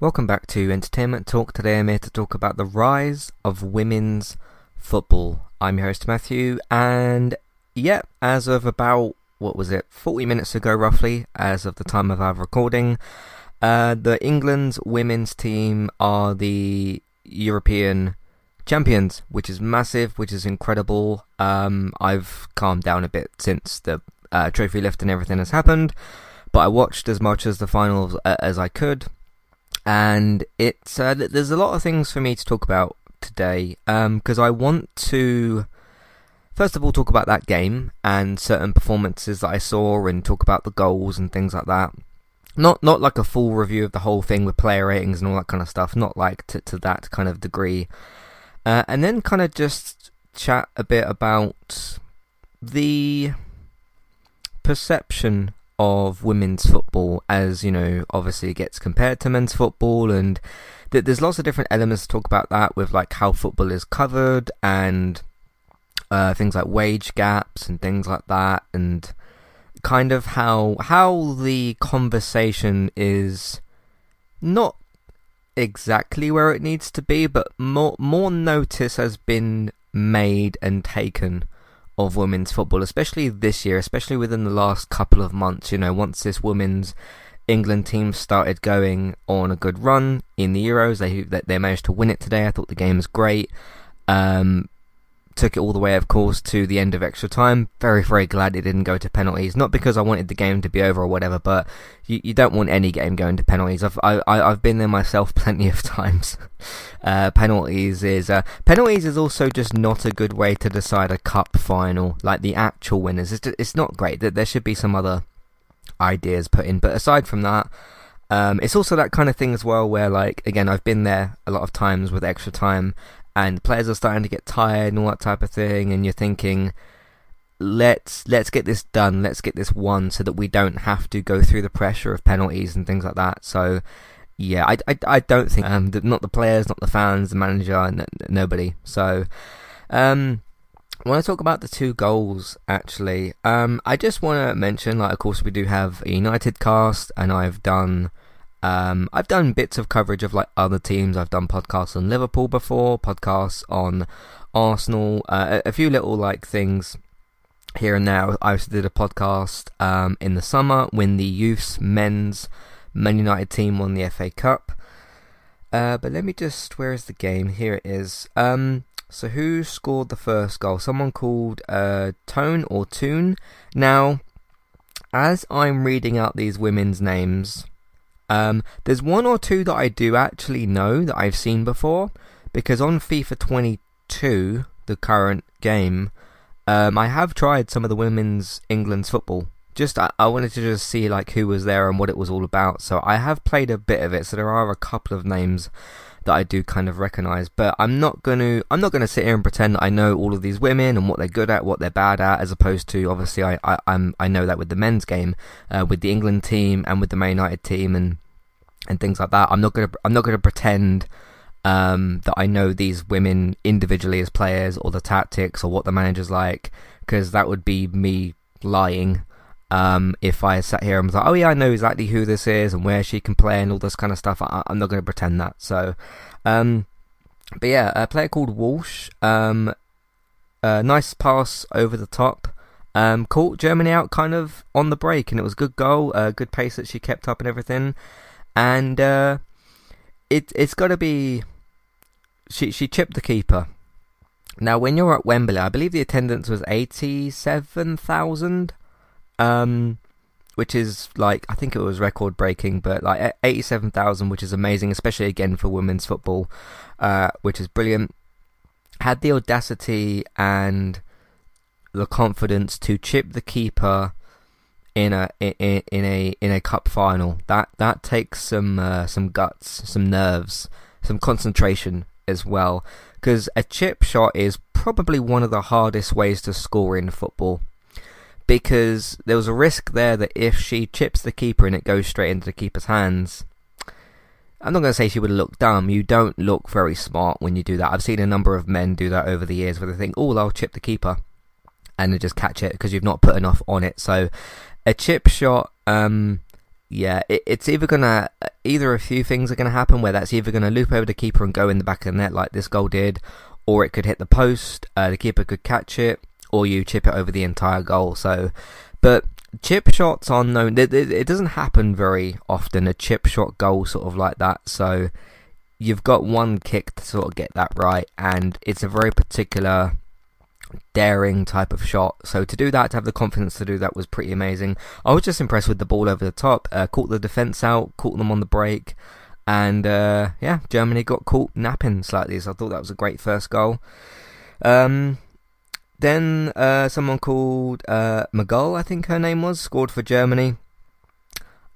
Welcome back to Entertainment Talk. Today I'm here to talk about the rise of women's football. I'm your host Matthew, and yeah, as of about what was it, 40 minutes ago roughly, as of the time of our recording, uh, the England's women's team are the European champions, which is massive, which is incredible. Um, I've calmed down a bit since the uh, trophy lift and everything has happened, but I watched as much as the finals uh, as I could and it's uh, there's a lot of things for me to talk about today because um, I want to first of all talk about that game and certain performances that I saw and talk about the goals and things like that. Not not like a full review of the whole thing with player ratings and all that kind of stuff. Not like to to that kind of degree, uh, and then kind of just chat a bit about the perception of women's football as you know obviously it gets compared to men's football and th- there's lots of different elements to talk about that with like how football is covered and uh, things like wage gaps and things like that and kind of how how the conversation is not exactly where it needs to be but more more notice has been made and taken of women's football, especially this year, especially within the last couple of months. You know, once this women's England team started going on a good run in the Euros, they they managed to win it today. I thought the game was great. Um, took it all the way, of course, to the end of extra time. Very, very glad it didn't go to penalties. Not because I wanted the game to be over or whatever, but you, you don't want any game going to penalties. I've I, I've been there myself plenty of times. Uh, penalties is uh, penalties is also just not a good way to decide a cup final, like the actual winners. It's just, it's not great. That There should be some other ideas put in, but aside from that. Um, it's also that kind of thing as well, where like again, I've been there a lot of times with extra time, and players are starting to get tired and all that type of thing, and you're thinking, let's let's get this done, let's get this won, so that we don't have to go through the pressure of penalties and things like that. So, yeah, I, I, I don't think um not the players, not the fans, the manager, n- nobody. So, um. I want to talk about the two goals actually. Um, I just want to mention, like, of course, we do have a United cast, and I've done um, I've done bits of coverage of like other teams. I've done podcasts on Liverpool before, podcasts on Arsenal, uh, a, few little like things here and there. I also did a podcast um, in the summer when the youths men's Man United team won the FA Cup. Uh, but let me just where is the game? Here it is. Um, so who scored the first goal? Someone called uh, Tone or Tune. Now, as I'm reading out these women's names um, there's one or two that I do actually know that I've seen before because on FIFA 22, the current game, um, I have tried some of the women's England's football. Just I, I, wanted to just see like who was there and what it was all about. So I have played a bit of it. So there are a couple of names that I do kind of recognise. But I'm not gonna I'm not gonna sit here and pretend that I know all of these women and what they're good at, what they're bad at, as opposed to obviously I I am I know that with the men's game, uh, with the England team and with the Man United team and and things like that. I'm not gonna I'm not gonna pretend um, that I know these women individually as players or the tactics or what the manager's like because that would be me lying. Um, if I sat here and was like, oh yeah, I know exactly who this is and where she can play and all this kind of stuff, I, am not going to pretend that. So, um, but yeah, a player called Walsh, um, a nice pass over the top. Um, caught Germany out kind of on the break, and it was a good goal, a good pace that she kept up and everything and uh, it it's got to be. She she chipped the keeper. Now, when you're at Wembley, I believe the attendance was eighty-seven thousand, um, which is like I think it was record breaking, but like eighty-seven thousand, which is amazing, especially again for women's football, uh, which is brilliant. Had the audacity and the confidence to chip the keeper in a in, in a in a cup final. That that takes some uh, some guts, some nerves, some concentration as well. Because a chip shot is probably one of the hardest ways to score in football. Because there was a risk there that if she chips the keeper and it goes straight into the keeper's hands, I'm not going to say she would look dumb. You don't look very smart when you do that. I've seen a number of men do that over the years where they think, oh, I'll chip the keeper and then just catch it because you've not put enough on it. So a chip shot um, yeah, it, it's either gonna either a few things are gonna happen where that's either gonna loop over the keeper and go in the back of the net like this goal did, or it could hit the post. Uh, the keeper could catch it, or you chip it over the entire goal. So, but chip shots are known. It, it, it doesn't happen very often. A chip shot goal sort of like that. So you've got one kick to sort of get that right, and it's a very particular daring type of shot. So to do that, to have the confidence to do that was pretty amazing. I was just impressed with the ball over the top. Uh, caught the defense out, caught them on the break, and uh, yeah, Germany got caught napping slightly. So I thought that was a great first goal. Um, then uh, someone called uh, I think her name was, scored for Germany.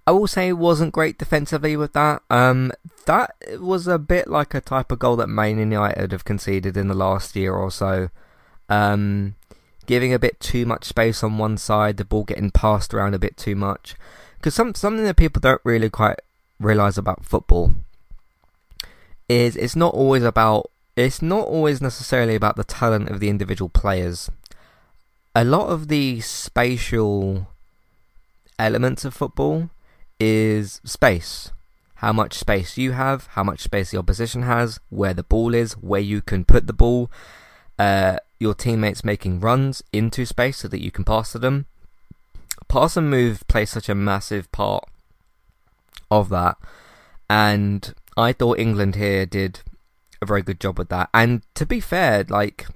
I will say it wasn't great defensively with that. Um, that was a bit like a type of goal that Man United have conceded in the last year or so. Um, giving a bit too much space on one side, the ball getting passed around a bit too much. Because some, something that people don't really quite realise about football is it's not always about it's not always necessarily about the talent of the individual players. A lot of the spatial elements of football is space. How much space you have, how much space the opposition has, where the ball is, where you can put the ball, uh, your teammates making runs into space so that you can pass to them. Pass and move plays such a massive part of that, and I thought England here did a very good job with that. And to be fair, like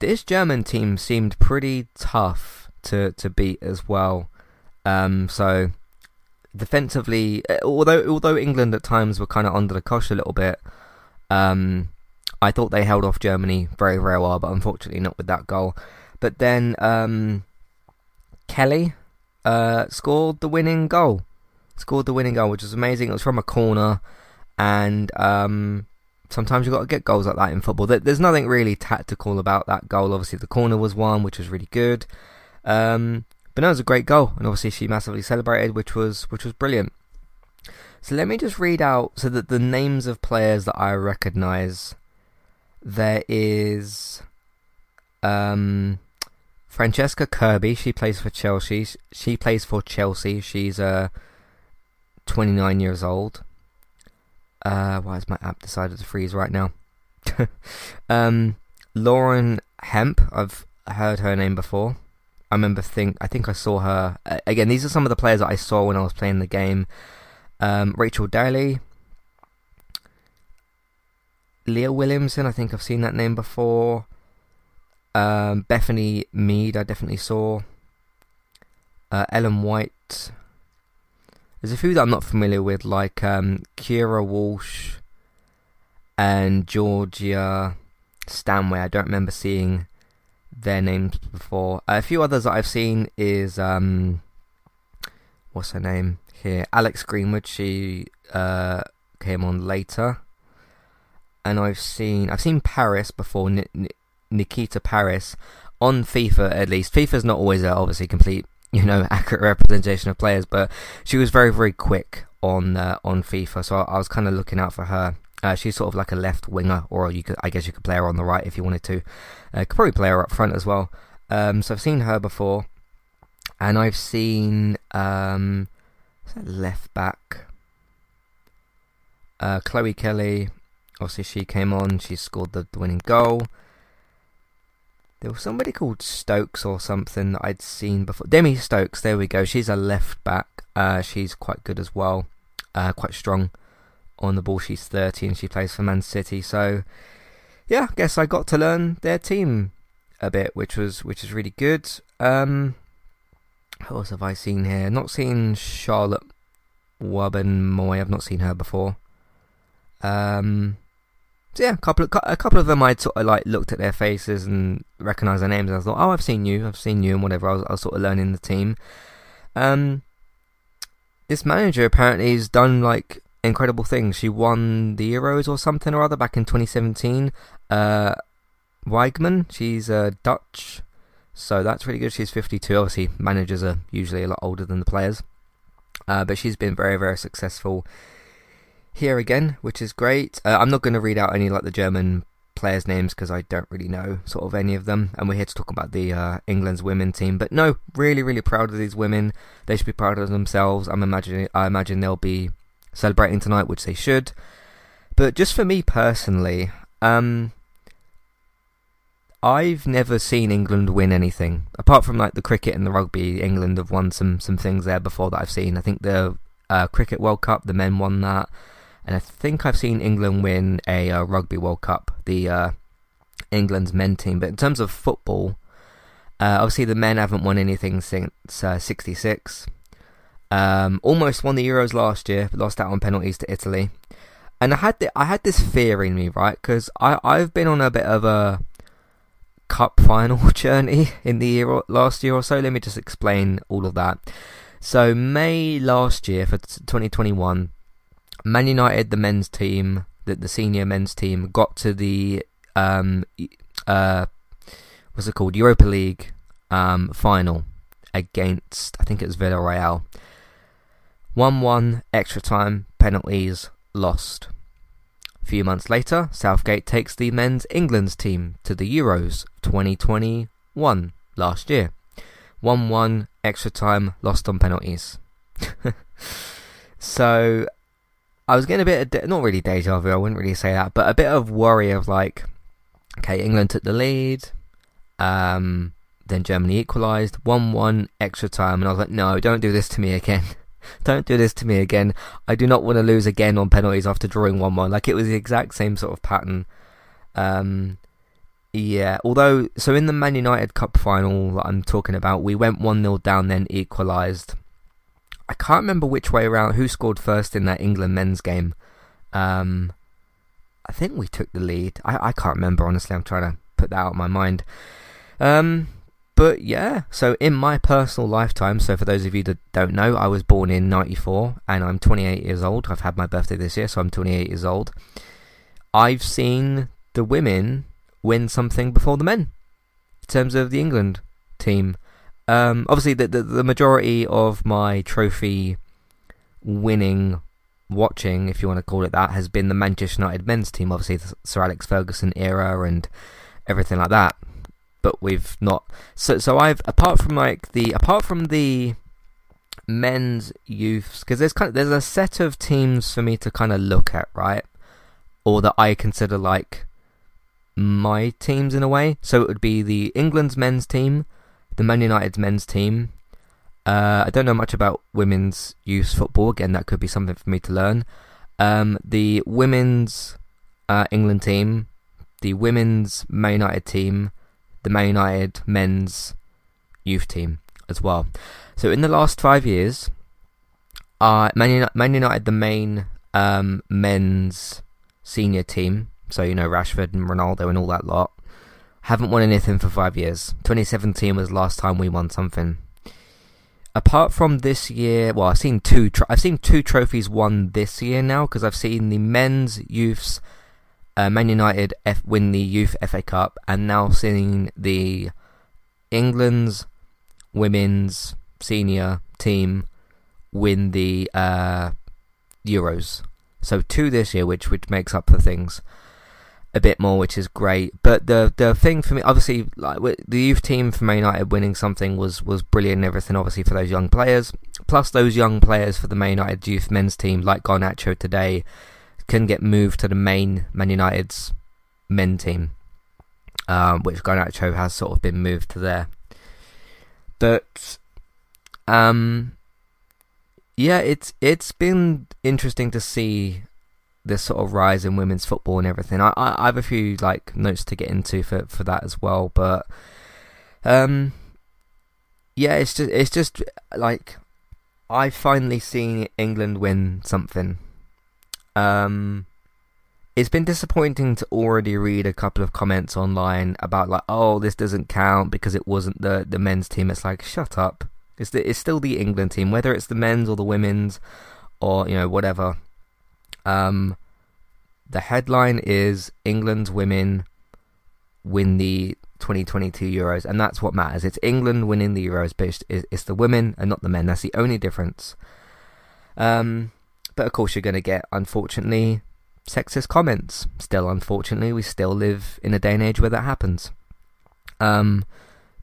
this German team seemed pretty tough to to beat as well. Um, so defensively, uh, although although England at times were kind of under the cosh a little bit, um, I thought they held off Germany very very well, but unfortunately not with that goal. But then um, Kelly uh, scored the winning goal, scored the winning goal, which was amazing. It was from a corner, and um, sometimes you've got to get goals like that in football. There's nothing really tactical about that goal. Obviously, the corner was one, which was really good. Um, but no, it was a great goal, and obviously she massively celebrated, which was which was brilliant. So let me just read out so that the names of players that I recognise. There is um, Francesca Kirby. She plays for Chelsea. She plays for Chelsea. She's uh, 29 years old. Uh, why has my app decided to freeze right now? um, Lauren Hemp. I've heard her name before. I remember think I think I saw her again. These are some of the players that I saw when I was playing the game. Um, Rachel Daly, Leah Williamson. I think I've seen that name before. Um, Bethany Mead. I definitely saw. Uh, Ellen White. There's a few that I'm not familiar with, like um, Keira Walsh and Georgia Stanway. I don't remember seeing their names before. A few others that I've seen is um, what's her name here? Alex Greenwood. She uh, came on later, and I've seen I've seen Parris before. N- N- Nikita Parris on FIFA at least. FIFA's not always a, obviously complete you know accurate representation of players, but she was very very quick on uh, on FIFA, so I, I was kind of looking out for her. Uh, she's sort of like a left winger, or you could I guess you could play her on the right if you wanted to. Uh, could probably play her up front as well. Um, so I've seen her before, and I've seen um, left back uh, Chloe Kelly. Obviously, she came on. She scored the, the winning goal. There was somebody called Stokes or something that I'd seen before. Demi Stokes, there we go. She's a left back. Uh, she's quite good as well. Uh, quite strong on the ball. She's 30 and she plays for Man City. So, yeah, I guess I got to learn their team a bit, which was which is really good. Um, who else have I seen here? Not seen Charlotte Moy. I've not seen her before. Um, so yeah, a couple of a couple of them I'd sort of like looked at their faces and recognised their names. And I thought, oh, I've seen you, I've seen you, and whatever. I was, I was sort of learning the team. Um, this manager apparently has done like incredible things. She won the Euros or something or other back in 2017. Uh, Wiegman, she's uh, Dutch, so that's really good. She's 52. Obviously, managers are usually a lot older than the players, uh, but she's been very, very successful here again, which is great. Uh, I'm not going to read out any like the German players' names because I don't really know sort of any of them. And we're here to talk about the uh, England's women team. But no, really, really proud of these women. They should be proud of themselves. I'm imagining, I imagine they'll be celebrating tonight, which they should. But just for me personally, um, I've never seen England win anything apart from like the cricket and the rugby. England have won some some things there before that I've seen. I think the uh, cricket World Cup, the men won that and I think I've seen England win a uh, Rugby World Cup, the uh, England's men team. But in terms of football, uh, obviously the men haven't won anything since '66. Uh, um, almost won the Euros last year, but lost out on penalties to Italy. And I had the, I had this fear in me, right? Because I I've been on a bit of a cup final journey in the year last year or so. Let me just explain all of that. So May last year for 2021 Man United, the men's team, the, the senior men's team, got to the um, uh, what's it called Europa League um, final against I think it was Villarreal. One-one, extra time, penalties, lost. A few months later, Southgate takes the men's England's team to the Euros 2021 last year. 1 1, extra time, lost on penalties. so I was getting a bit of de- not really deja vu. I wouldn't really say that, but a bit of worry of like, okay, England took the lead, um, then Germany equalised, one-one extra time, and I was like, no, don't do this to me again. don't do this to me again. I do not want to lose again on penalties after drawing one-one. Like it was the exact same sort of pattern. Um, yeah, although so in the Man United Cup final that I'm talking about, we went one 0 down, then equalised. I can't remember which way around who scored first in that England men's game. Um, I think we took the lead. I, I can't remember honestly. I'm trying to put that out of my mind. Um, but yeah, so in my personal lifetime, so for those of you that don't know, I was born in '94 and I'm 28 years old. I've had my birthday this year, so I'm 28 years old. I've seen the women win something before the men in terms of the England team. Um, obviously, the, the, the majority of my trophy winning watching, if you want to call it that, has been the Manchester United men's team. Obviously, the Sir Alex Ferguson era and everything like that. But we've not. So, so I've apart from like the apart from the men's youths, because there's kind of there's a set of teams for me to kind of look at, right? Or that I consider like my teams in a way. So it would be the England's men's team the Man United's men's team. Uh, I don't know much about women's youth football. Again, that could be something for me to learn. Um, the women's uh, England team, the women's Man United team, the Man United men's youth team as well. So in the last five years, uh, Man, United, Man United the main um, men's senior team, so you know Rashford and Ronaldo and all that lot, haven't won anything for five years. 2017 was the last time we won something. Apart from this year, well, I've seen two. Tro- I've seen two trophies won this year now because I've seen the men's youths, uh, Man United F- win the youth FA Cup, and now seeing the England's women's senior team win the uh, Euros. So two this year, which which makes up for things a bit more, which is great. But the the thing for me, obviously, like the youth team for Man United winning something was was brilliant and everything. Obviously for those young players, plus those young players for the Man United youth men's team, like Garnacho today, can get moved to the main Man United's men team, um, which Garnacho has sort of been moved to there. But um, yeah, it's it's been interesting to see this sort of rise in women's football and everything. I, I, I have a few like notes to get into for, for that as well, but um, yeah, it's just it's just like I finally seen England win something. Um, it's been disappointing to already read a couple of comments online about like, oh, this doesn't count because it wasn't the the men's team. It's like, shut up. It's the, it's still the England team, whether it's the men's or the women's, or you know whatever. Um, the headline is England's women win the 2022 Euros, and that's what matters. It's England winning the Euros, but it's, it's the women and not the men. That's the only difference. Um, but of course, you're going to get, unfortunately, sexist comments. Still, unfortunately, we still live in a day and age where that happens. Um,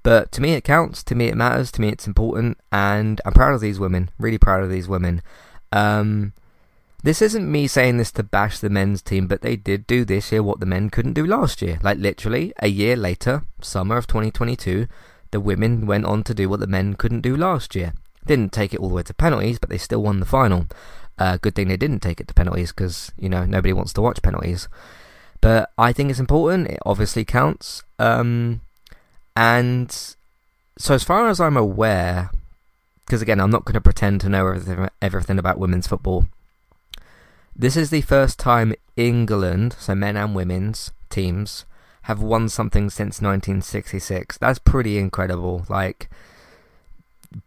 but to me, it counts. To me, it matters. To me, it's important, and I'm proud of these women. Really proud of these women. Um, this isn't me saying this to bash the men's team, but they did do this year what the men couldn't do last year. Like literally a year later, summer of 2022, the women went on to do what the men couldn't do last year. Didn't take it all the way to penalties, but they still won the final. Uh, good thing they didn't take it to penalties because you know nobody wants to watch penalties. But I think it's important. It obviously counts. Um, and so, as far as I'm aware, because again, I'm not going to pretend to know everything, everything about women's football. This is the first time England, so men and women's teams, have won something since 1966. That's pretty incredible. Like,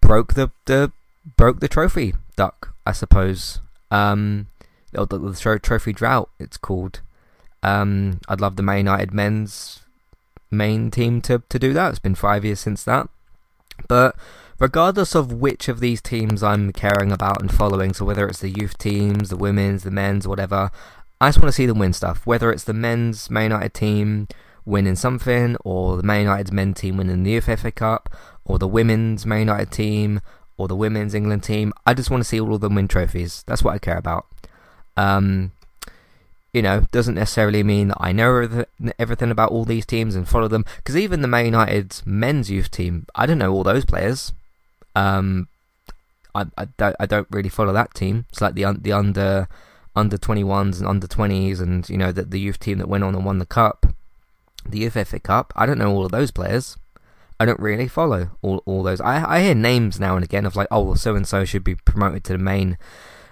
broke the, the broke the trophy duck, I suppose. Um, the, the trophy drought, it's called. Um, I'd love the Man United men's main team to, to do that. It's been five years since that. But regardless of which of these teams I'm caring about and following, so whether it's the youth teams, the women's, the men's, whatever, I just want to see them win stuff. Whether it's the men's Man United team winning something, or the Man United's men team winning the Youth FA Cup, or the women's Man United team, or the women's England team, I just want to see all of them win trophies. That's what I care about. Um, you know, doesn't necessarily mean that I know everything about all these teams and follow them. Because even the Man United's men's youth team, I don't know all those players. Um, I, I don't I don't really follow that team. It's like the the under under 21s and under 20s, and you know the the youth team that went on and won the cup, the Youth Cup. I don't know all of those players. I don't really follow all all those. I I hear names now and again of like, oh, so and so should be promoted to the main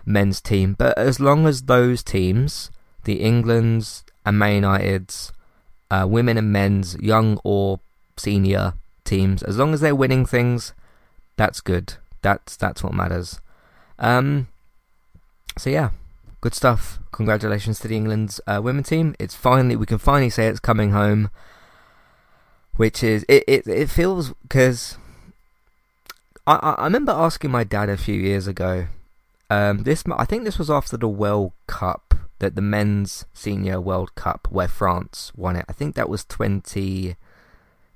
men's team. But as long as those teams the England's and Man United's uh, women and men's young or senior teams. As long as they're winning things, that's good. That's that's what matters. Um, so yeah, good stuff. Congratulations to the England's uh, women team. It's finally we can finally say it's coming home, which is it. It, it feels because I I remember asking my dad a few years ago. Um, this I think this was after the World Cup the the men's senior World Cup where France won it. I think that was 20 is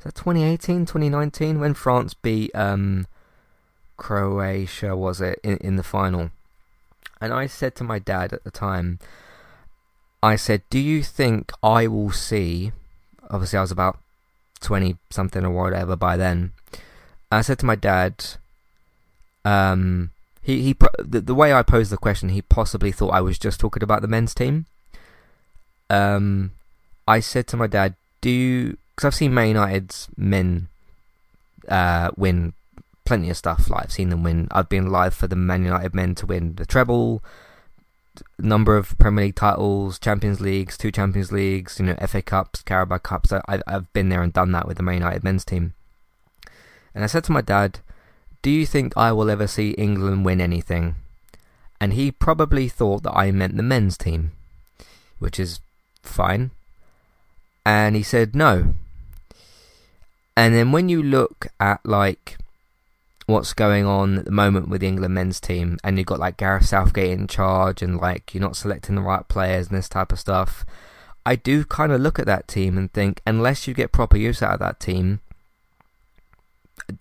that 2018, 2019 when France beat um, Croatia was it in in the final. And I said to my dad at the time I said, "Do you think I will see obviously I was about 20 something or whatever by then. I said to my dad um he he the, the way I posed the question, he possibly thought I was just talking about the men's team. Um, I said to my dad, "Do you?" Because I've seen Man United's men uh, win plenty of stuff. Like I've seen them win. I've been live for the Man United men to win the treble, number of Premier League titles, Champions Leagues, two Champions Leagues, you know, FA Cups, Carabao Cups. I, I've been there and done that with the Man United men's team. And I said to my dad, do you think I will ever see England win anything? And he probably thought that I meant the men's team, which is fine. And he said no. And then when you look at like what's going on at the moment with the England men's team, and you've got like Gareth Southgate in charge, and like you're not selecting the right players and this type of stuff, I do kind of look at that team and think, unless you get proper use out of that team,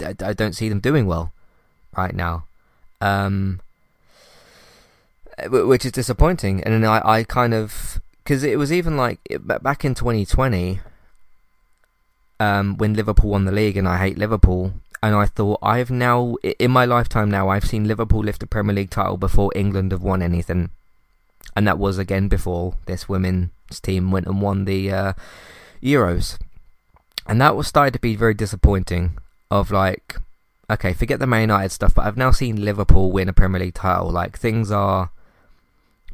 I, I don't see them doing well right now, um, which is disappointing. And I, I kind of because it was even like back in 2020 um, when Liverpool won the league, and I hate Liverpool. And I thought I've now in my lifetime now I've seen Liverpool lift a Premier League title before England have won anything, and that was again before this women's team went and won the uh, Euros, and that was started to be very disappointing of like, okay, forget the Man United stuff, but I've now seen Liverpool win a Premier League title. Like things are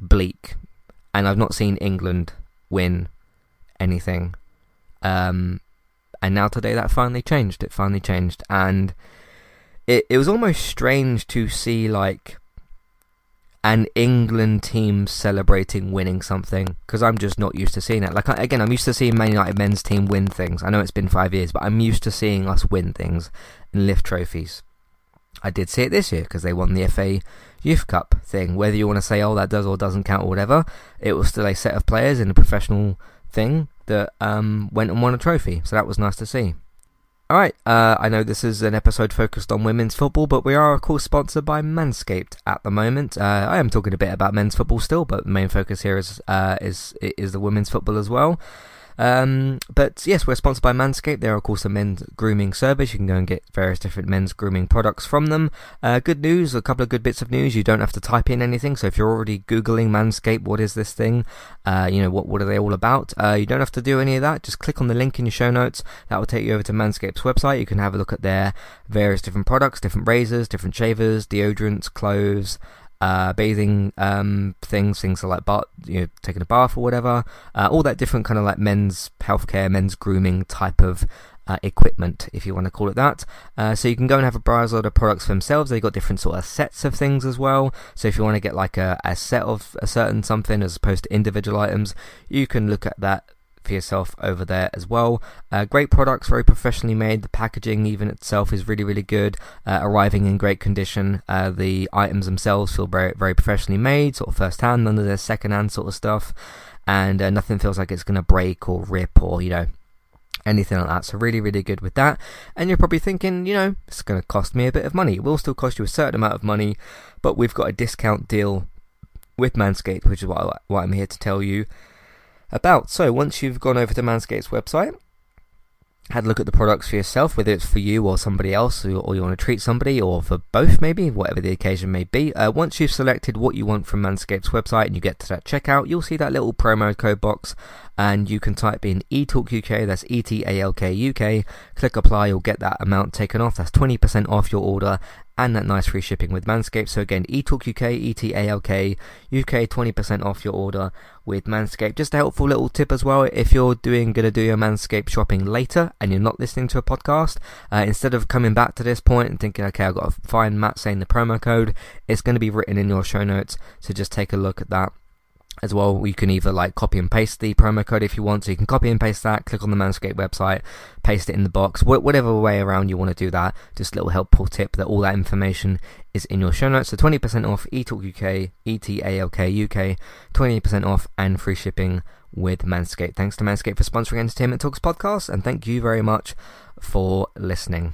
bleak, and I've not seen England win anything. Um, and now today that finally changed. It finally changed, and it it was almost strange to see like an England team celebrating winning something because I'm just not used to seeing it. Like again, I'm used to seeing Man United men's team win things. I know it's been five years, but I'm used to seeing us win things and lift trophies. I did see it this year because they won the FA Youth Cup thing. Whether you want to say, oh, that does or doesn't count or whatever, it was still a set of players in a professional thing that um, went and won a trophy. So that was nice to see. Alright, uh, I know this is an episode focused on women's football, but we are, of course, sponsored by Manscaped at the moment. Uh, I am talking a bit about men's football still, but the main focus here is, uh, is, is the women's football as well. Um, but yes, we're sponsored by Manscaped. They're of course a men's grooming service. You can go and get various different men's grooming products from them. Uh, good news, a couple of good bits of news. You don't have to type in anything. So if you're already googling Manscaped, what is this thing? Uh, you know what what are they all about? Uh, you don't have to do any of that. Just click on the link in your show notes. That will take you over to Manscaped's website. You can have a look at their various different products, different razors, different shavers, deodorants, clothes uh, bathing um, things, things like bath, you know, taking a bath or whatever, uh, all that different kind of like men's healthcare, men's grooming type of uh, equipment, if you want to call it that. Uh, so you can go and have a browse of the products for themselves. They've got different sort of sets of things as well. So if you want to get like a, a set of a certain something as opposed to individual items, you can look at that for yourself over there as well. Uh, great products, very professionally made. The packaging, even itself, is really, really good. Uh, arriving in great condition. Uh, the items themselves feel very, very professionally made, sort of first hand, none of their second hand sort of stuff. And uh, nothing feels like it's going to break or rip or, you know, anything like that. So really, really good with that. And you're probably thinking, you know, it's going to cost me a bit of money. It will still cost you a certain amount of money, but we've got a discount deal with Manscaped, which is what, I, what I'm here to tell you about. So once you've gone over to Manscaped's website, had a look at the products for yourself, whether it's for you or somebody else, or you want to treat somebody, or for both maybe, whatever the occasion may be. Uh, once you've selected what you want from Manscaped's website and you get to that checkout, you'll see that little promo code box, and you can type in ETALK that's E T A L K UK. Click apply, you'll get that amount taken off. That's 20% off your order, and that nice free shipping with Manscaped. So again, eTalk UK, E-T-A-L-K, UK 20% off your order with Manscaped. Just a helpful little tip as well, if you're doing gonna do your Manscaped shopping later and you're not listening to a podcast, uh, instead of coming back to this point and thinking, okay, I've got to find Matt saying the promo code, it's going to be written in your show notes, so just take a look at that as well. You can either like copy and paste the promo code if you want, so you can copy and paste that, click on the Manscaped website, paste it in the box, wh- whatever way around you want to do that. Just a little helpful tip that all that information is in your show notes. So 20% off eTalk UK, E-T-A-L-K UK, 20% off and free shipping with Manscaped. Thanks to Manscaped for sponsoring Entertainment Talks podcast, and thank you very much for listening.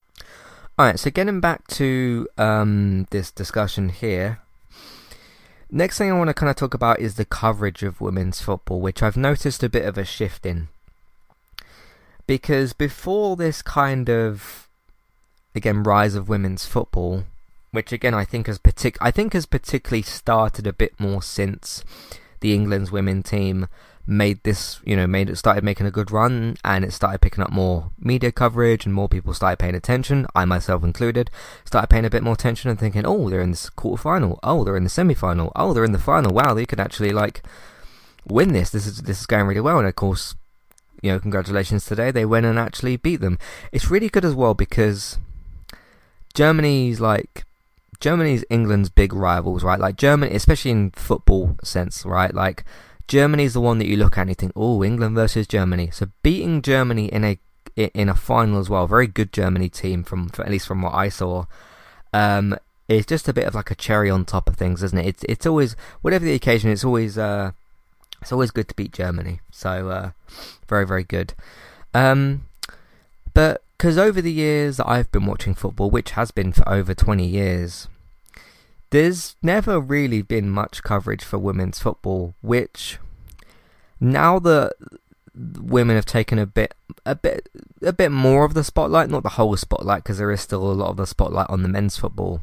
Alright, so getting back to um, this discussion here. Next thing I want to kind of talk about is the coverage of women's football, which I've noticed a bit of a shift in. Because before this kind of, again, rise of women's football, which again I think has partic- I think has particularly started a bit more since the England's women team made this, you know, made it started making a good run and it started picking up more media coverage and more people started paying attention, I myself included, started paying a bit more attention and thinking, oh, they're in this quarter final, oh, they're in the semi final, oh, they're in the final, wow, they could actually like win this. This is this is going really well, and of course, you know, congratulations today, they went and actually beat them. It's really good as well because Germany's like Germany's England's big rivals, right? Like Germany, especially in football sense, right? Like Germany's the one that you look at and you think, oh, England versus Germany. So beating Germany in a in a final as well, very good Germany team from at least from what I saw. Um, it's just a bit of like a cherry on top of things, isn't it? It's it's always whatever the occasion, it's always uh, it's always good to beat Germany. So uh, very very good. Um, but because over the years that I've been watching football, which has been for over 20 years, there's never really been much coverage for women's football, which now that women have taken a bit a bit a bit more of the spotlight, not the whole spotlight because there is still a lot of the spotlight on the men's football.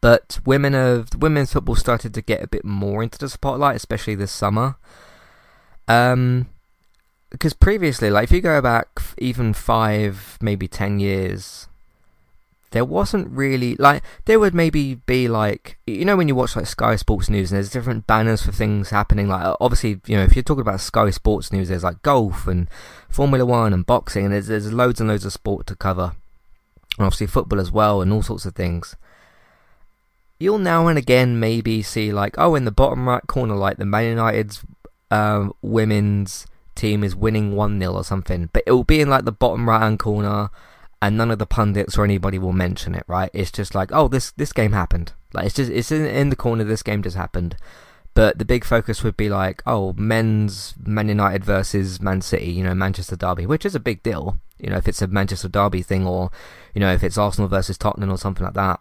But women have women's football started to get a bit more into the spotlight, especially this summer. Um, because previously, like if you go back even five, maybe ten years, there wasn't really like there would maybe be like you know when you watch like Sky Sports News and there's different banners for things happening. Like obviously, you know if you're talking about Sky Sports News, there's like golf and Formula One and boxing, and there's there's loads and loads of sport to cover, and obviously football as well, and all sorts of things. You'll now and again maybe see like oh in the bottom right corner like the Man United's uh, women's team is winning 1 0 or something, but it will be in like the bottom right hand corner and none of the pundits or anybody will mention it, right? It's just like, oh, this this game happened. Like it's just it's in, in the corner. This game just happened. But the big focus would be like, oh, men's Man United versus Man City, you know, Manchester Derby, which is a big deal. You know, if it's a Manchester Derby thing, or you know, if it's Arsenal versus Tottenham or something like that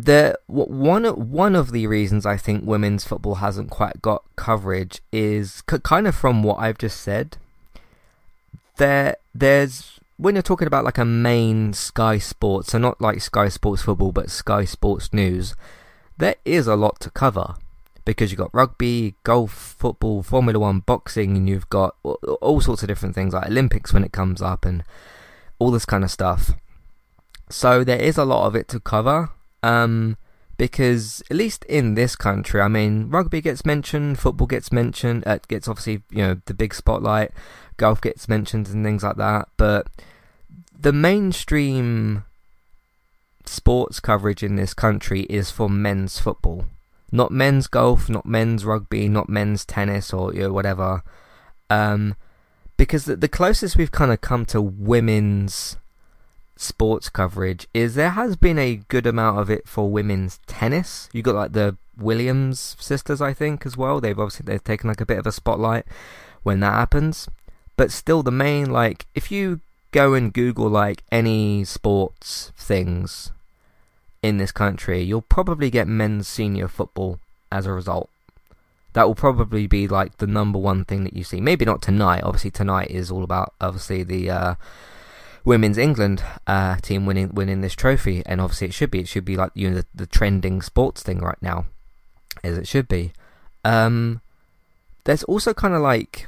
the one one of the reasons I think women's football hasn't quite got coverage is c- kind of from what I've just said. There, there's when you're talking about like a main Sky Sports, so not like Sky Sports football, but Sky Sports News. There is a lot to cover because you've got rugby, golf, football, Formula One, boxing, and you've got all sorts of different things like Olympics when it comes up and all this kind of stuff. So there is a lot of it to cover um, because at least in this country, I mean, rugby gets mentioned, football gets mentioned, uh, gets obviously you know the big spotlight, golf gets mentioned and things like that, but the mainstream sports coverage in this country is for men's football, not men's golf, not men's rugby, not men's tennis or you know, whatever. Um, because the, the closest we've kind of come to women's sports coverage is there has been a good amount of it for women's tennis. You got like the Williams sisters, I think, as well. They've obviously they've taken like a bit of a spotlight when that happens. But still, the main like if you go and Google like any sports things in this country, you'll probably get men's senior football as a result. That will probably be like the number one thing that you see. Maybe not tonight. Obviously, tonight is all about obviously the. Uh, women's England uh, team winning winning this trophy, and obviously it should be. It should be like you know the, the trending sports thing right now, as it should be. Um, there's also kind of like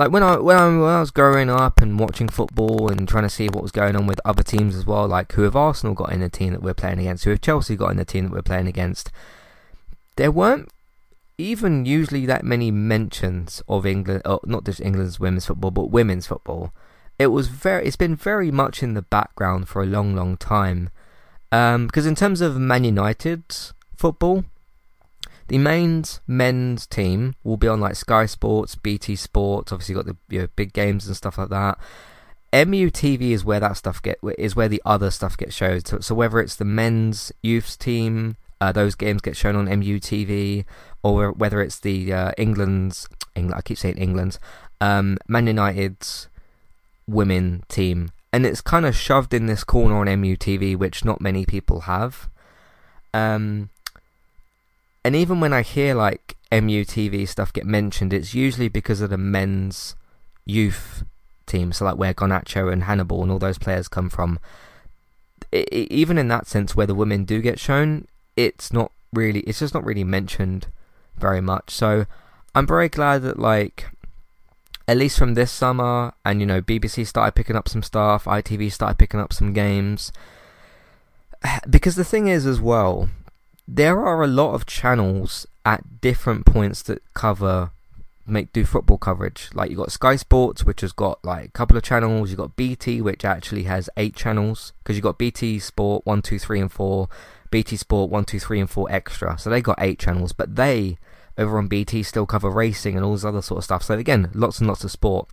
like when I when I when I was growing up and watching football and trying to see what was going on with other teams as well, like who have Arsenal got in the team that we're playing against, who have Chelsea got in the team that we're playing against. There weren't even usually that many mentions of England, or not just England's women's football, but women's football it was very it's been very much in the background for a long long time um, because in terms of Man United's football the main men's team will be on like Sky Sports, BT Sports. Obviously, got the you know, big games and stuff like that. MUTV is where that stuff get is where the other stuff gets shown. So, so whether it's the men's youth team, uh, those games get shown on MUTV, or whether it's the uh, England's England, I keep saying England's um, Man United's women team, and it's kind of shoved in this corner on MUTV, which not many people have. Um, and even when I hear like MUTV stuff get mentioned, it's usually because of the men's youth team, so like where Garnacho and Hannibal and all those players come from. It, it, even in that sense, where the women do get shown, it's not really, it's just not really mentioned very much. So I'm very glad that like at least from this summer, and you know, BBC started picking up some stuff, ITV started picking up some games. Because the thing is, as well, there are a lot of channels at different points that cover make do football coverage. Like you got Sky Sports, which has got like a couple of channels. You got BT, which actually has eight channels because you got BT Sport one, two, three, and four, BT Sport one, two, three, and four extra. So they got eight channels, but they over on BT still cover racing and all this other sort of stuff. So again, lots and lots of sport.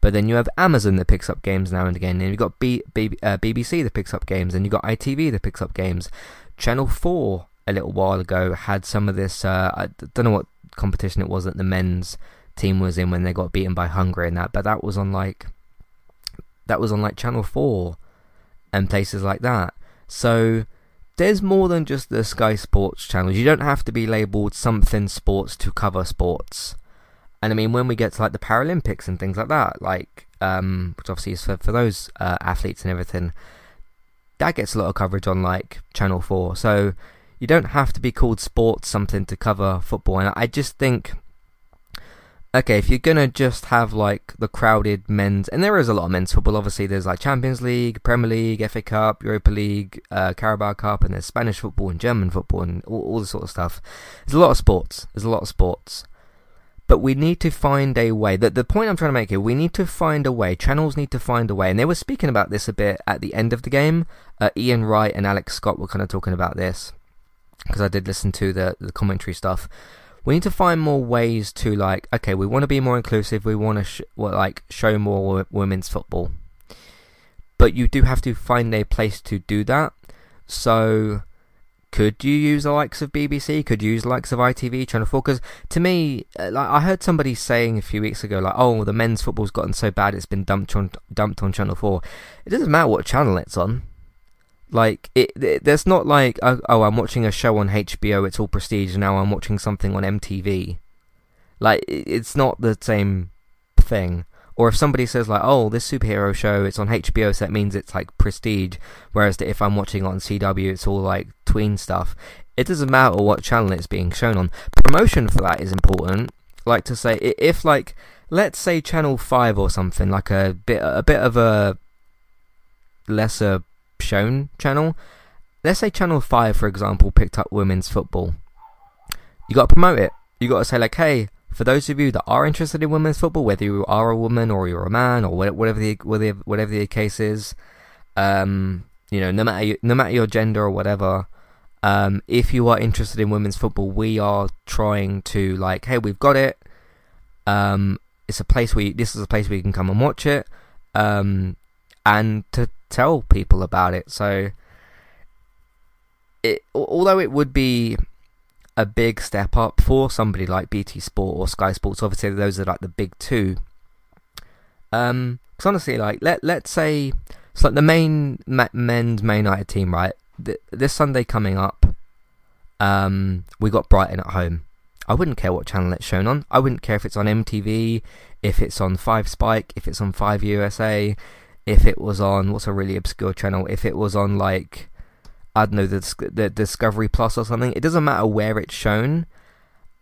But then you have Amazon that picks up games now and again, and you've got B, B, uh, BBC that picks up games, and you've got ITV that picks up games. Channel 4 a little while ago had some of this, uh, I don't know what competition it was that the men's team was in when they got beaten by Hungary and that, but that was on like, that was on like Channel 4 and places like that. So there's more than just the Sky Sports channels. You don't have to be labelled something sports to cover sports. And I mean, when we get to like the Paralympics and things like that, like um, which obviously is for for those uh, athletes and everything, that gets a lot of coverage on like Channel Four. So you don't have to be called sports something to cover football. And I just think okay, if you're gonna just have like the crowded men's, and there is a lot of men's football. Obviously, there's like Champions League, Premier League, FA Cup, Europa League, uh, Carabao Cup, and there's Spanish football and German football and all, all this sort of stuff. There's a lot of sports. There's a lot of sports. But we need to find a way. That the point I'm trying to make here, we need to find a way. Channels need to find a way, and they were speaking about this a bit at the end of the game. Uh, Ian Wright and Alex Scott were kind of talking about this because I did listen to the the commentary stuff we need to find more ways to like okay we want to be more inclusive we want to sh- well, like show more women's football but you do have to find a place to do that so could you use the likes of BBC? Could you use the likes of ITV, Channel 4? Because to me, uh, like I heard somebody saying a few weeks ago, like, oh, the men's football's gotten so bad it's been dumped on dumped on Channel 4. It doesn't matter what channel it's on. Like it, it, there's not like oh, oh, I'm watching a show on HBO. It's all prestige. Now I'm watching something on MTV. Like it, it's not the same thing. Or if somebody says like, oh, this superhero show it's on HBO, so that means it's like prestige. Whereas if I'm watching on CW, it's all like tween stuff. It doesn't matter what channel it's being shown on. Promotion for that is important. Like to say, if like let's say Channel Five or something, like a bit a bit of a lesser shown channel. Let's say Channel 5, for example, picked up women's football. You got to promote it. You got to say, like, hey, for those of you that are interested in women's football, whether you are a woman or you're a man or whatever the whatever the case is, um, you know, no matter no matter your gender or whatever, um, if you are interested in women's football, we are trying to like, hey, we've got it. Um, it's a place where you, this is a place where you can come and watch it. Um, and to tell people about it. So, it although it would be a big step up for somebody like BT Sport or Sky Sports, obviously those are like the big two. Um, because honestly, like let let's say it's like the main men's Man United team, right? this Sunday coming up, um, we got Brighton at home. I wouldn't care what channel it's shown on. I wouldn't care if it's on MTV, if it's on Five Spike, if it's on Five USA, if it was on what's a really obscure channel, if it was on like I don't know the the Discovery Plus or something. It doesn't matter where it's shown.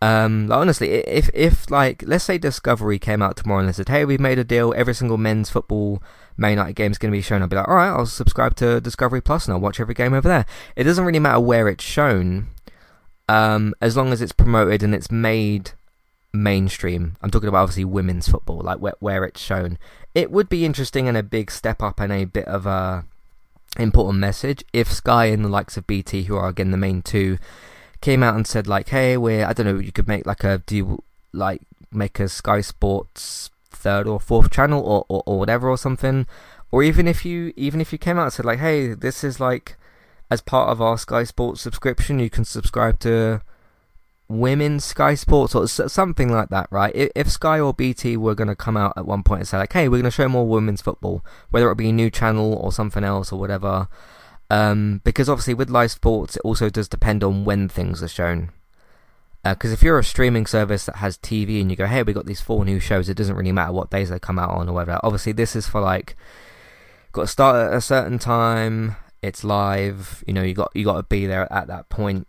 Um, like, honestly, if if like let's say Discovery came out tomorrow and said, "Hey, we've made a deal. Every single men's football Man United game is going to be shown," I'd be like, "All right, I'll subscribe to Discovery Plus and I'll watch every game over there." It doesn't really matter where it's shown, um, as long as it's promoted and it's made mainstream. I'm talking about obviously women's football, like where, where it's shown. It would be interesting and a big step up and a bit of a important message if Sky and the likes of BT, who are again the main two, came out and said like, "Hey, we're I don't know, you could make like a do you like make a Sky Sports third or fourth channel or, or, or whatever or something." Or even if you even if you came out and said like, "Hey, this is like." As part of our Sky Sports subscription, you can subscribe to women's Sky Sports or something like that, right? If Sky or BT were going to come out at one point and say like, "Hey, we're going to show more women's football," whether it be a new channel or something else or whatever, um, because obviously with live sports, it also does depend on when things are shown. Because uh, if you're a streaming service that has TV and you go, "Hey, we got these four new shows," it doesn't really matter what days they come out on or whatever. Obviously, this is for like got to start at a certain time. It's live. You know, you got you got to be there at that point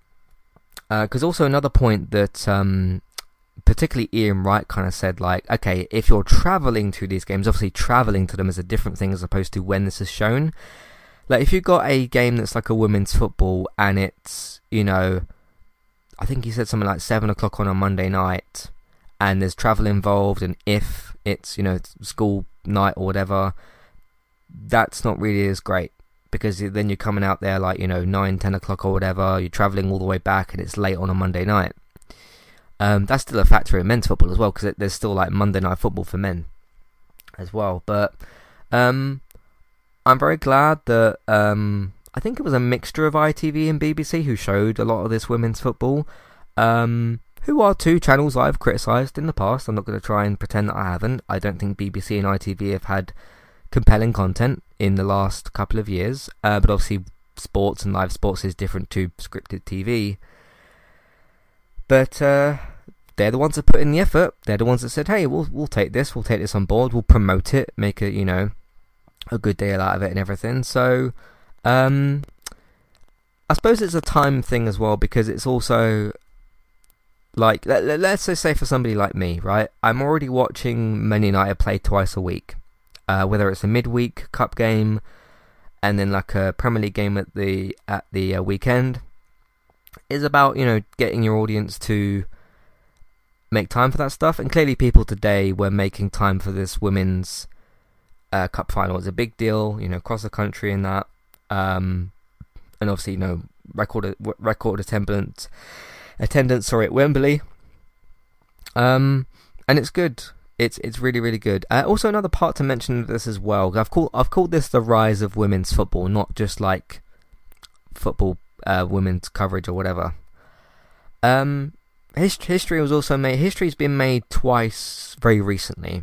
because uh, also another point that um, particularly Ian Wright kind of said like, okay, if you're traveling to these games, obviously traveling to them is a different thing as opposed to when this is shown. Like if you've got a game that's like a women's football and it's, you know, I think he said something like seven o'clock on a Monday night, and there's travel involved, and if it's you know school night or whatever, that's not really as great because then you're coming out there like you know nine, ten o'clock or whatever. You're traveling all the way back, and it's late on a Monday night. Um, that's still a factor in men's football as well because there's still like Monday night football for men as well. But um, I'm very glad that um, I think it was a mixture of ITV and BBC who showed a lot of this women's football. Um, who are two channels I've criticised in the past. I'm not going to try and pretend that I haven't. I don't think BBC and ITV have had compelling content in the last couple of years, uh, but obviously sports and live sports is different to scripted TV. But uh, they're the ones that put in the effort. They're the ones that said, "Hey, we'll we'll take this. We'll take this on board. We'll promote it. Make it, you know, a good deal out of it and everything." So, um, I suppose it's a time thing as well because it's also like let, us say for somebody like me, right? I'm already watching Man United play twice a week, uh, whether it's a midweek cup game and then like a Premier League game at the at the uh, weekend. Is about you know getting your audience to make time for that stuff, and clearly people today were making time for this women's uh, cup final. It's a big deal, you know, across the country and that, um, and obviously you know record record attendance attendance sorry at Wembley. Um, and it's good. It's it's really really good. Uh, also, another part to mention this as well. I've called I've called this the rise of women's football, not just like football uh, women's coverage or whatever. Um, hist- history was also made. History's been made twice very recently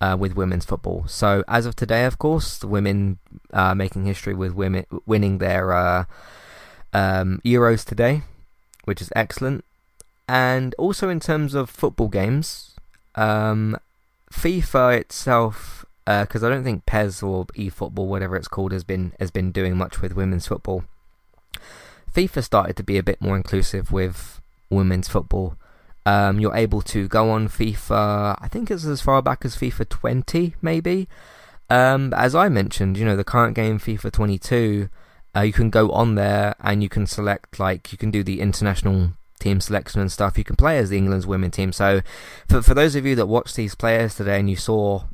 uh, with women's football. So as of today, of course, the women uh, making history with women winning their uh, um, Euros today which is excellent. And also in terms of football games, um, FIFA itself, because uh, I don't think PES or eFootball, whatever it's called, has been has been doing much with women's football. FIFA started to be a bit more inclusive with women's football. Um, you're able to go on FIFA. I think it's as far back as FIFA 20, maybe. Um, as I mentioned, you know the current game FIFA 22 uh, you can go on there and you can select like you can do the international team selection and stuff. You can play as the England's women team. So for for those of you that watched these players today and you saw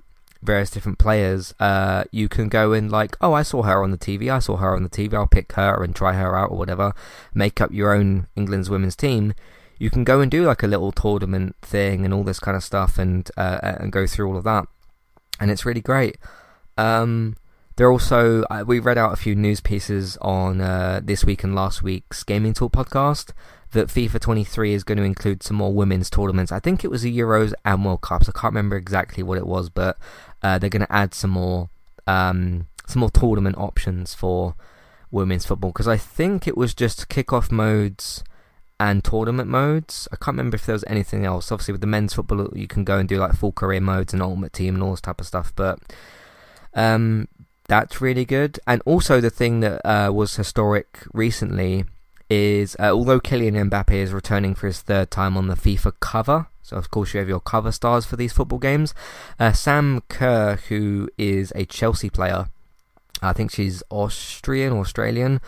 various different players, uh, you can go and like, oh, I saw her on the TV. I saw her on the TV. I'll pick her and try her out or whatever. Make up your own England's women's team. You can go and do like a little tournament thing and all this kind of stuff and uh, and go through all of that, and it's really great. Um, there also uh, we read out a few news pieces on uh, this week and last week's Gaming Talk podcast that FIFA 23 is going to include some more women's tournaments. I think it was the Euros and World Cups. I can't remember exactly what it was, but uh, they're going to add some more um, some more tournament options for women's football because I think it was just kickoff modes and tournament modes. I can't remember if there was anything else. Obviously, with the men's football, you can go and do like full career modes and ultimate team and all this type of stuff. But um, that's really good. And also the thing that uh, was historic recently is uh, although Kylian Mbappe is returning for his third time on the FIFA cover, so of course you have your cover stars for these football games. Uh, Sam Kerr, who is a Chelsea player, I think she's Austrian, Australian.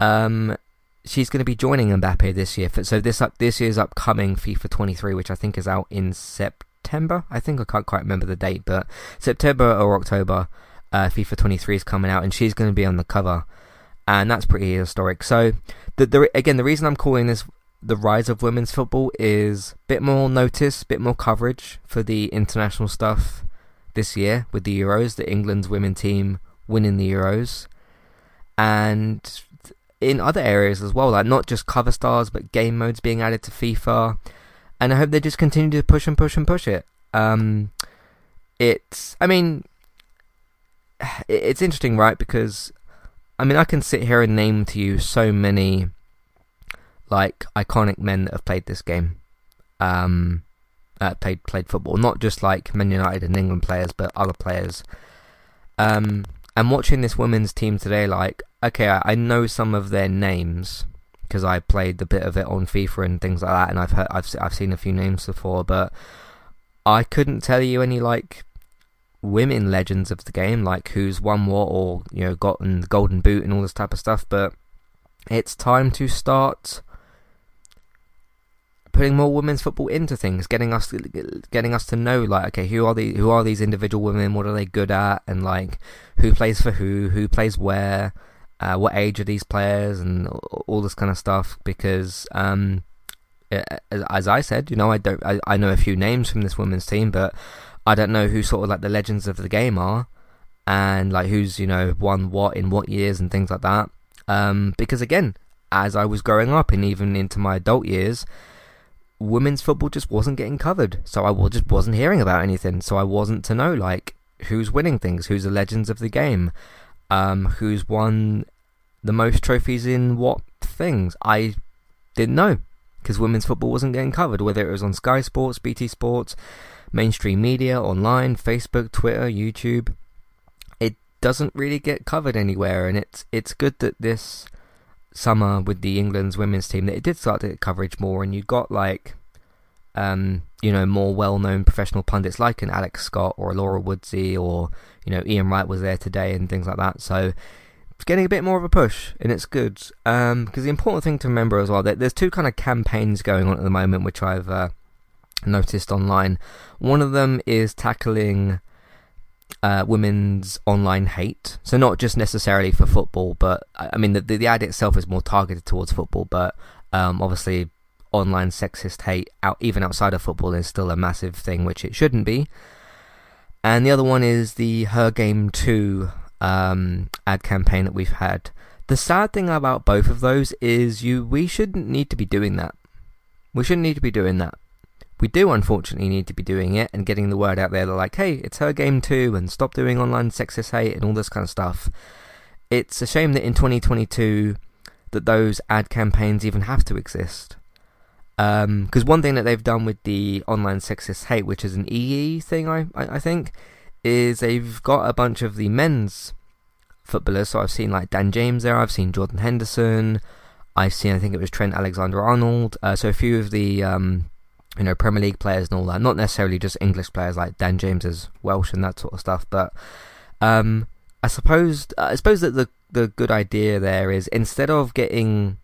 Um, she's going to be joining Mbappe this year. So this up this year's upcoming FIFA 23, which I think is out in September. I think I can't quite remember the date, but September or October uh, FIFA 23 is coming out, and she's going to be on the cover, and that's pretty historic. So, the, the again, the reason I'm calling this the rise of women's football is a bit more notice, a bit more coverage for the international stuff this year with the Euros, the England's women team winning the Euros, and in other areas as well, like not just cover stars, but game modes being added to FIFA. And I hope they just continue to push and push and push it. Um, it's, I mean, it's interesting, right? Because I mean, I can sit here and name to you so many like iconic men that have played this game, um, uh, played played football. Not just like Man United and England players, but other players. Um, and watching this women's team today, like, okay, I, I know some of their names because I played a bit of it on FIFA and things like that, and I've heard, I've I've seen a few names before, but I couldn't tell you any like women legends of the game, like who's won what or you know gotten the golden boot and all this type of stuff. But it's time to start putting more women's football into things, getting us getting us to know like okay, who are the who are these individual women, what are they good at, and like who plays for who, who plays where, uh, what age are these players, and all this kind of stuff. Because um, as I said, you know, I don't I, I know a few names from this women's team, but I don't know who sort of like the legends of the game are, and like who's you know won what in what years and things like that. Um, because again, as I was growing up and even into my adult years, women's football just wasn't getting covered, so I just wasn't hearing about anything. So I wasn't to know like who's winning things, who's the legends of the game, um, who's won the most trophies in what things. I didn't know because women's football wasn't getting covered, whether it was on Sky Sports, BT Sports, mainstream media, online, Facebook, Twitter, YouTube. It doesn't really get covered anywhere, and it's it's good that this summer with the England's women's team that it did start to get coverage more, and you got like, um, you know, more well-known professional pundits like an Alex Scott or Laura Woodsey or you know Ian Wright was there today and things like that. So it's getting a bit more of a push, and it's good. Um, because the important thing to remember as well that there's two kind of campaigns going on at the moment, which I've uh, noticed online. One of them is tackling uh, women's online hate. So not just necessarily for football, but I mean the the ad itself is more targeted towards football, but um, obviously online sexist hate out even outside of football is still a massive thing, which it shouldn't be. And the other one is the Her Game Too um, ad campaign that we've had. The sad thing about both of those is you we shouldn't need to be doing that. We shouldn't need to be doing that we do unfortunately need to be doing it and getting the word out there. They're like, hey, it's her game too, and stop doing online sexist hate and all this kind of stuff. It's a shame that in 2022 that those ad campaigns even have to exist. Because um, one thing that they've done with the online sexist hate, which is an EE thing, I, I, I think, is they've got a bunch of the men's footballers. So I've seen like Dan James there, I've seen Jordan Henderson, I've seen I think it was Trent Alexander Arnold. Uh, so a few of the um, you know, Premier League players and all that. Not necessarily just English players like Dan James is Welsh and that sort of stuff. But um, I suppose I suppose that the the good idea there is instead of getting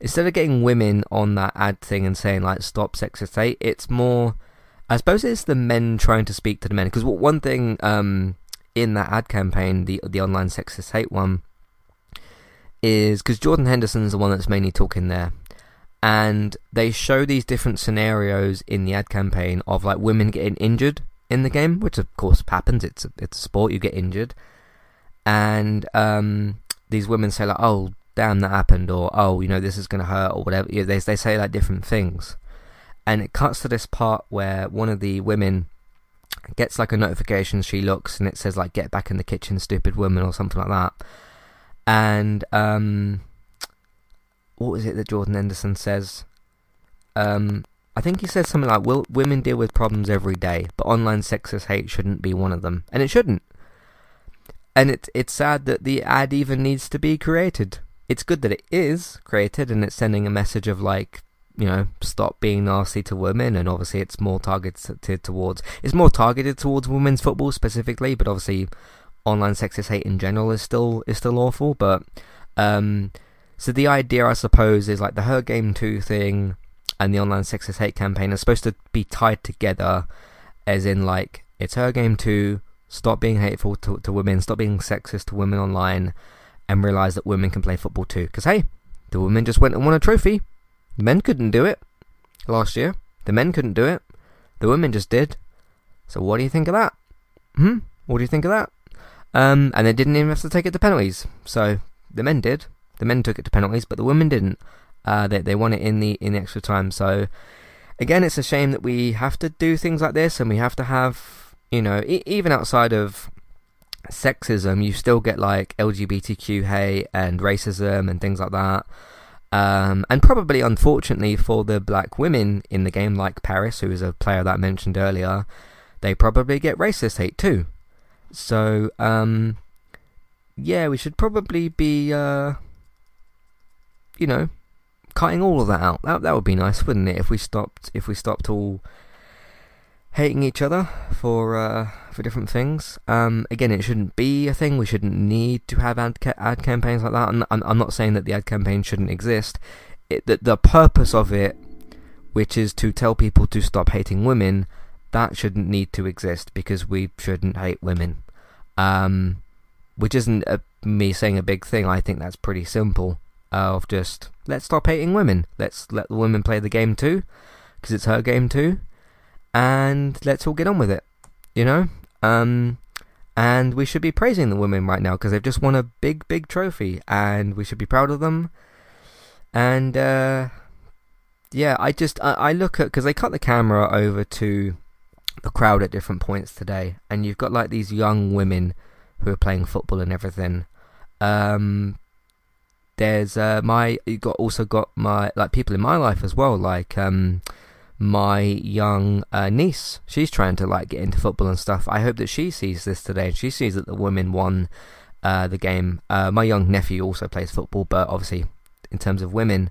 instead of getting women on that ad thing and saying like stop sexist hate, it's more. I suppose it's the men trying to speak to the men because one thing um, in that ad campaign, the the online sexist hate one, is because Jordan Henderson's the one that's mainly talking there and they show these different scenarios in the ad campaign of like women getting injured in the game, which of course happens. It's a, it's a sport, you get injured, and um, these women say like, "Oh, damn, that happened," or "Oh, you know, this is gonna hurt," or whatever. they they say like different things, and it cuts to this part where one of the women gets like a notification. She looks and it says like, "Get back in the kitchen, stupid woman," or something like that, and um what was it that Jordan Henderson says? Um, I think he says something like, "Will women deal with problems every day, but online sexist hate shouldn't be one of them," and it shouldn't. And it's it's sad that the ad even needs to be created. It's good that it is created, and it's sending a message of like, you know, stop being nasty to women, and obviously it's more targeted towards it's more targeted towards women's football specifically, but obviously online sexist hate in general is still is still awful, but um so the idea, I suppose, is like the Her Game Too thing and the online sexist hate campaign are supposed to be tied together, as in like it's Her Game Too, stop being hateful to, to women, stop being sexist to women online, and realize that women can play football too. Because hey, the women just went and won a trophy. The men couldn't do it last year. The men couldn't do it. The women just did. So what do you think of that? Hmm? What do you think of that? Um, and they didn't even have to take it to penalties. So the men did. The men took it to penalties, but the women didn't. Uh, they they won it in the in the extra time. So again, it's a shame that we have to do things like this, and we have to have you know e- even outside of sexism, you still get like LGBTQ hate and racism and things like that. Um, and probably, unfortunately, for the black women in the game, like Parris, who is a player that I mentioned earlier, they probably get racist hate too. So, um, yeah, we should probably be uh, you know, cutting all of that out. That that would be nice, wouldn't it? If we stopped if we stopped all hating each other for uh, for different things. Um, again, it shouldn't be a thing. We shouldn't need to have ad, ca- ad campaigns like that. I'm, I'm not saying that the ad campaign shouldn't exist. It, the, the purpose of it, which is to tell people to stop hating women, that shouldn't need to exist because we shouldn't hate women. Um, which isn't a, me saying a big thing. I think that's pretty simple. Of just let's stop hating women. Let's let the women play the game too, because it's her game too and let's all get on with it, you know? Um, and we should be praising the women right now because they've just won a big, big trophy, and we should be proud of them. And uh, yeah, I just I, I look at because they cut the camera over to the crowd at different points today, and you've got like these young women who are playing football and everything. Um, there's uh, my you got also got my like people in my life as well, like um, my young uh, niece. She's trying to like get into football and stuff. I hope that she sees this today and she sees that the women won uh, the game. Uh, my young nephew also plays football, but obviously, in terms of women,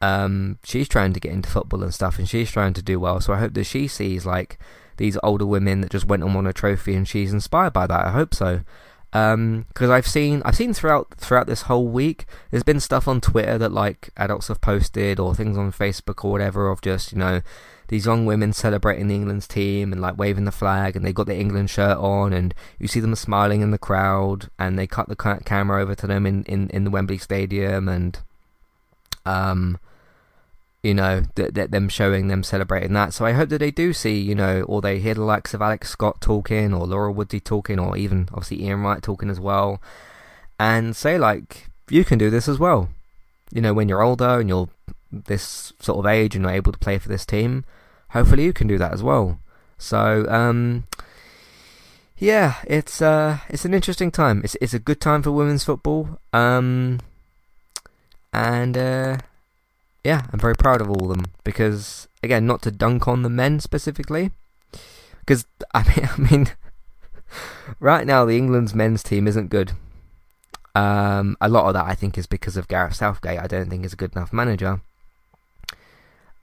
um, she's trying to get into football and stuff, and she's trying to do well. So I hope that she sees like these older women that just went and won a trophy, and she's inspired by that. I hope so because um, I've seen I've seen throughout throughout this whole week there's been stuff on Twitter that like adults have posted or things on Facebook or whatever of just you know these young women celebrating the England's team and like waving the flag and they got the England shirt on and you see them smiling in the crowd and they cut the camera over to them in, in, in the Wembley Stadium and um you know, th- th- them showing them celebrating that. So I hope that they do see, you know, or they hear the likes of Alex Scott talking, or Laura Woodley talking, or even obviously Ian Wright talking as well, and say like, you can do this as well. You know, when you're older and you're this sort of age and you're able to play for this team, hopefully you can do that as well. So, um, yeah, it's uh, it's an interesting time. It's it's a good time for women's football. Um, and uh, yeah, I'm very proud of all of them because again, not to dunk on the men specifically, because I mean, I mean, right now the England's men's team isn't good. Um, a lot of that I think is because of Gareth Southgate. I don't think he's a good enough manager.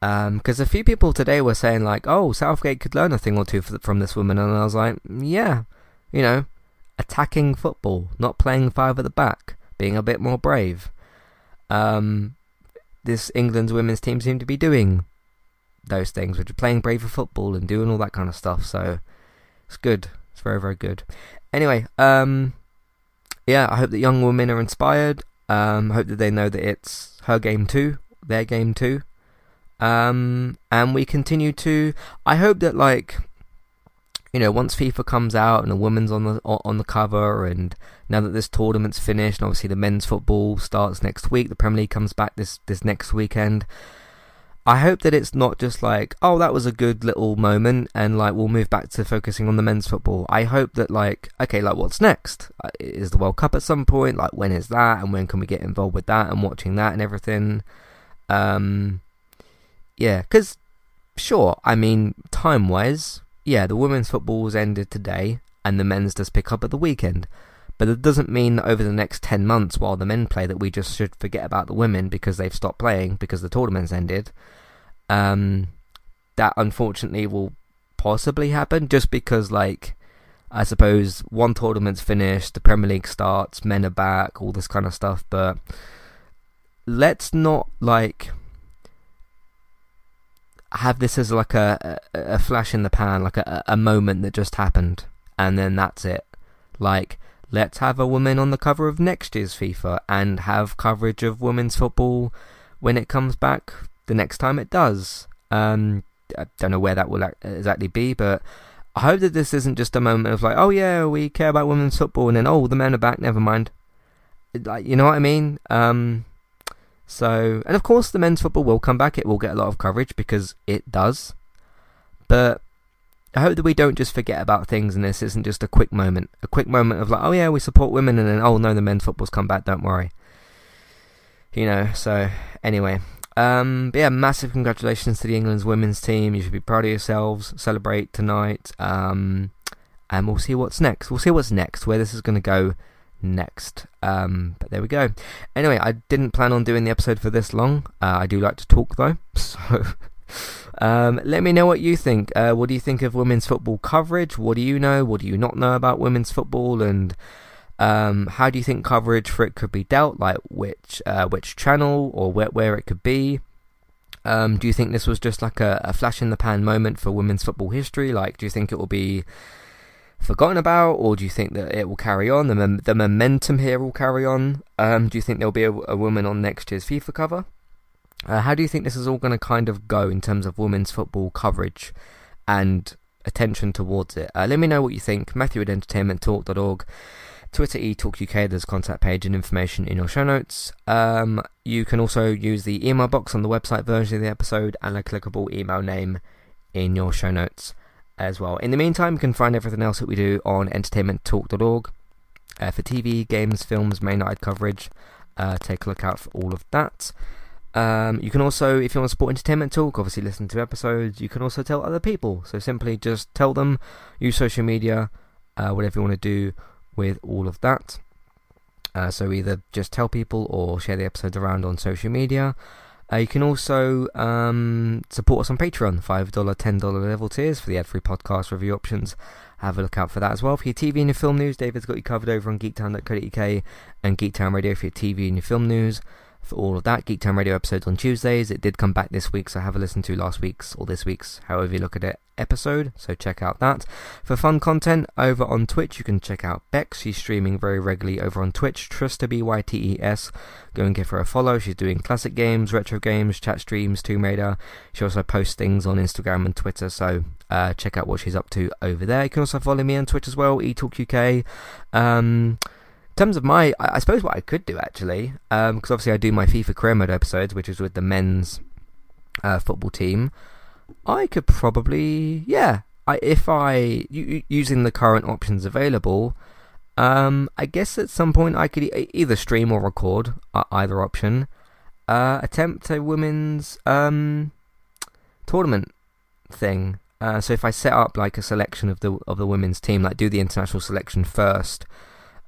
Because um, a few people today were saying like, "Oh, Southgate could learn a thing or two from this woman," and I was like, "Yeah, you know, attacking football, not playing five at the back, being a bit more brave." Um, this England's women's team seem to be doing those things, which are playing braver football and doing all that kind of stuff. So it's good. It's very, very good. Anyway, um, yeah, I hope that young women are inspired. Um, I hope that they know that it's her game too, their game too. Um, and we continue to. I hope that like you know, once FIFA comes out and the women's on the on the cover, and now that this tournament's finished, and obviously the men's football starts next week, the Premier League comes back this this next weekend. I hope that it's not just like, oh, that was a good little moment, and like we'll move back to focusing on the men's football. I hope that like, okay, like what's next? Uh, is the World Cup at some point? Like when is that, and when can we get involved with that and watching that and everything? Um, yeah, because sure, I mean, time wise, yeah, the women's football was ended today, and the men's does pick up at the weekend. But it doesn't mean that over the next 10 months while the men play that we just should forget about the women because they've stopped playing because the tournament's ended. Um, that unfortunately will possibly happen just because, like, I suppose one tournament's finished, the Premier League starts, men are back, all this kind of stuff. But let's not, like, have this as like a, a, flash in the pan, like a, a moment that just happened, and then that's it. Like, let's have a woman on the cover of next year's FIFA and have coverage of women's football when it comes back the next time it does. Um, I don't know where that will exactly be, but I hope that this isn't just a moment of like, oh yeah, we care about women's football, and then oh the men are back, never mind. Like, you know what I mean? Um, so, and of course, the men's football will come back. It will get a lot of coverage because it does. But I hope that we don't just forget about things and this isn't just a quick moment. A quick moment of like, oh yeah, we support women, and then, oh no, the men's football's come back, don't worry. You know, so anyway. Um, but yeah, massive congratulations to the England's women's team. You should be proud of yourselves. Celebrate tonight. Um, and we'll see what's next. We'll see what's next, where this is going to go next. Um, but there we go. Anyway, I didn't plan on doing the episode for this long. Uh, I do like to talk though, so um, let me know what you think. Uh, what do you think of women's football coverage? What do you know? What do you not know about women's football? And um, how do you think coverage for it could be dealt? Like which uh, which channel or where where it could be? Um, do you think this was just like a, a flash in the pan moment for women's football history? Like, do you think it will be forgotten about, or do you think that it will carry on? The, the momentum here will carry on. Um, do you think there'll be a, a woman on next year's FIFA cover? Uh, how do you think this is all going to kind of go in terms of women's football coverage and attention towards it? Uh, let me know what you think. Matthew at entertainmenttalk.org. Twitter eTalkUK, there's a contact page and information in your show notes. Um, you can also use the email box on the website version of the episode and a clickable email name in your show notes as well. In the meantime, you can find everything else that we do on entertainmenttalk.org uh, for TV, games, films, Man United coverage. Uh, take a look out for all of that. Um, you can also, if you want to support Entertainment Talk, obviously listen to episodes. You can also tell other people. So simply just tell them, use social media, uh, whatever you want to do with all of that. Uh, so either just tell people or share the episodes around on social media. Uh, you can also um, support us on Patreon, $5, $10 level tiers for the ad-free podcast review options. Have a look out for that as well. For your TV and your film news, David's got you covered over on geektown.co.uk and Geektown Radio for your TV and your film news for all of that. Geektown Radio episodes on Tuesdays. It did come back this week, so have a listen to last week's or this week's, however you look at it, episode. So check out that. For fun content over on Twitch, you can check out Bex. She's streaming very regularly over on Twitch. Trust Trista B Y T E S. Go and give her a follow. She's doing classic games, retro games, chat streams, Tomb Raider. She also posts things on Instagram and Twitter. So uh, check out what she's up to over there. You can also follow me on Twitch as well, eTalkUK. Um, in terms of my, I, I suppose what I could do actually, because um, obviously I do my FIFA career mode episodes, which is with the men's uh, football team. I could probably, yeah, I, if I using the current options available, um, I guess at some point I could e- either stream or record uh, either option. Uh, attempt a women's um, tournament thing. Uh, so if I set up like a selection of the of the women's team, like do the international selection first,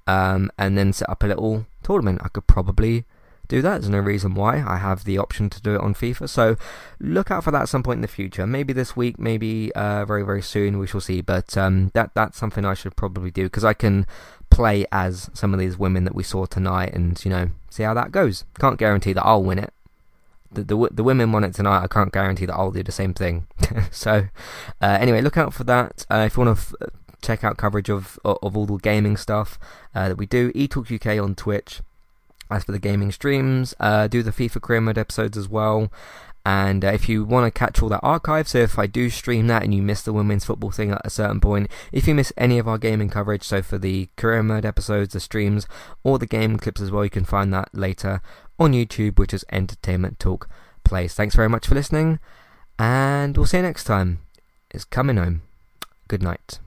um, and then set up a little tournament. I could probably do that. There's no reason why. I have the option to do it on FIFA. So look out for that at some point in the future. Maybe this week, maybe uh, very, very soon. We shall see. But um, that that's something I should probably do because I can play as some of these women that we saw tonight and, you know, see how that goes. Can't guarantee that I'll win it. The, the, the women won it tonight. I can't guarantee that I'll do the same thing. so, uh, anyway, look out for that. Uh, if you want to f- check out coverage of of all the gaming stuff uh, that we do. eTalk UK on Twitch. As for the gaming streams, uh, do the FIFA career mode episodes as well. And uh, if you want to catch all that archive, so if I do stream that and you miss the women's football thing at a certain point, if you miss any of our gaming coverage, so for the career mode episodes, the streams, or the game clips as well, you can find that later on YouTube, which is Entertainment Talk Plays. Thanks very much for listening, and we'll see you next time. It's coming home. Good night.